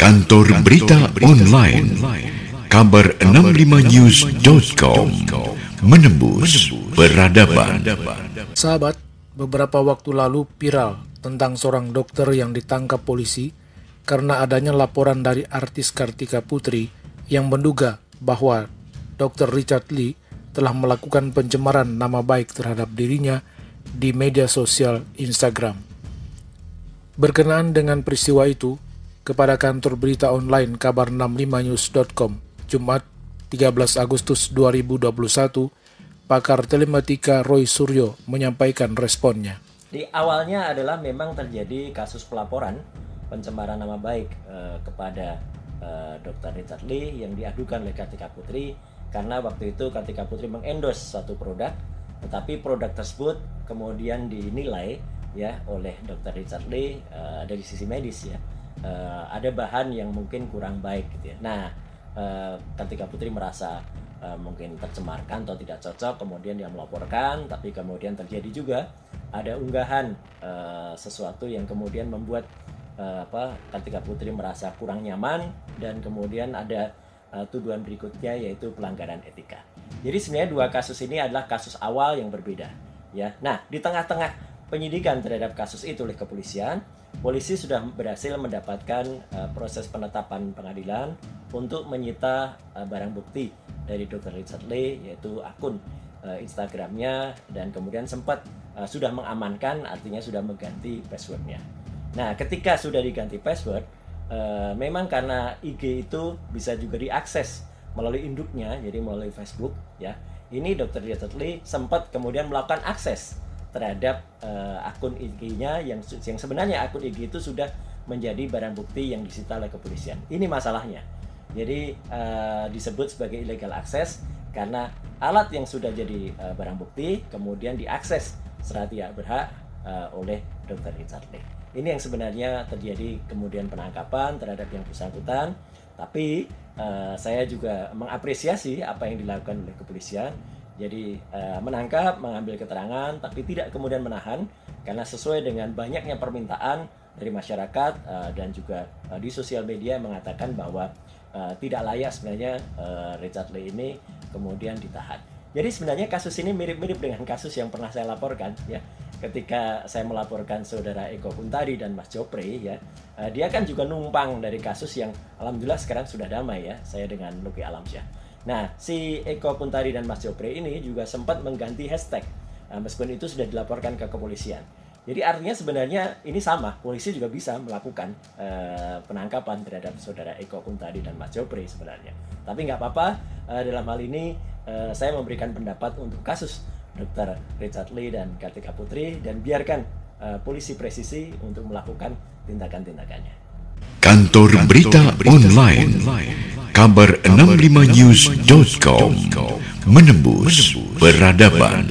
Kantor Berita Online Kabar 65news.com Menembus Peradaban Sahabat, beberapa waktu lalu viral tentang seorang dokter yang ditangkap polisi karena adanya laporan dari artis Kartika Putri yang menduga bahwa Dr. Richard Lee telah melakukan pencemaran nama baik terhadap dirinya di media sosial Instagram. Berkenaan dengan peristiwa itu, kepada kantor berita online kabar65news.com, Jumat 13 Agustus 2021, pakar telematika Roy Suryo menyampaikan responnya. Di awalnya adalah memang terjadi kasus pelaporan pencemaran nama baik eh, kepada eh, Dr. Richard Lee yang diadukan oleh Kartika Putri karena waktu itu Kartika Putri mengendorse satu produk tetapi produk tersebut kemudian dinilai ya oleh Dr. Richard Lee uh, dari sisi medis ya uh, ada bahan yang mungkin kurang baik gitu ya. Nah, uh, ketika Putri merasa uh, mungkin tercemarkan atau tidak cocok, kemudian dia melaporkan, tapi kemudian terjadi juga ada unggahan uh, sesuatu yang kemudian membuat uh, apa ketika Putri merasa kurang nyaman dan kemudian ada uh, tuduhan berikutnya yaitu pelanggaran etika. Jadi sebenarnya dua kasus ini adalah kasus awal yang berbeda ya. Nah, di tengah-tengah penyidikan terhadap kasus itu oleh kepolisian, polisi sudah berhasil mendapatkan uh, proses penetapan pengadilan untuk menyita uh, barang bukti dari Dr. Richard Lee yaitu akun uh, Instagramnya dan kemudian sempat uh, sudah mengamankan artinya sudah mengganti passwordnya. Nah ketika sudah diganti password uh, memang karena IG itu bisa juga diakses melalui induknya jadi melalui Facebook ya ini Dr. Richard Lee sempat kemudian melakukan akses terhadap uh, akun IG-nya yang yang sebenarnya akun IG itu sudah menjadi barang bukti yang disita oleh kepolisian. Ini masalahnya. Jadi uh, disebut sebagai illegal access karena alat yang sudah jadi uh, barang bukti kemudian diakses secara tidak berhak uh, oleh Dr. Richard Lee. Ini yang sebenarnya terjadi kemudian penangkapan terhadap yang bersangkutan. Tapi uh, saya juga mengapresiasi apa yang dilakukan oleh kepolisian jadi uh, menangkap, mengambil keterangan, tapi tidak kemudian menahan karena sesuai dengan banyaknya permintaan dari masyarakat uh, dan juga uh, di sosial media mengatakan bahwa uh, tidak layak sebenarnya uh, Richard Lee ini kemudian ditahan. Jadi sebenarnya kasus ini mirip-mirip dengan kasus yang pernah saya laporkan ya. Ketika saya melaporkan saudara Eko Kuntadi dan Mas Jopre ya, dia kan juga numpang dari kasus yang alhamdulillah sekarang sudah damai ya. Saya dengan Luki Alamsyah. Nah, si Eko Puntari dan Mas Jopre ini juga sempat mengganti hashtag. Nah, meskipun itu sudah dilaporkan ke kepolisian. Jadi artinya sebenarnya ini sama, polisi juga bisa melakukan uh, penangkapan terhadap saudara Eko Kuntadi dan Mas Jopre sebenarnya. Tapi nggak apa-apa, uh, dalam hal ini uh, saya memberikan pendapat untuk kasus Dr. Richard Lee dan Kartika Putri dan biarkan uh, polisi presisi untuk melakukan tindakan-tindakannya. Kantor Berita Online kabar65news.com menembus peradaban.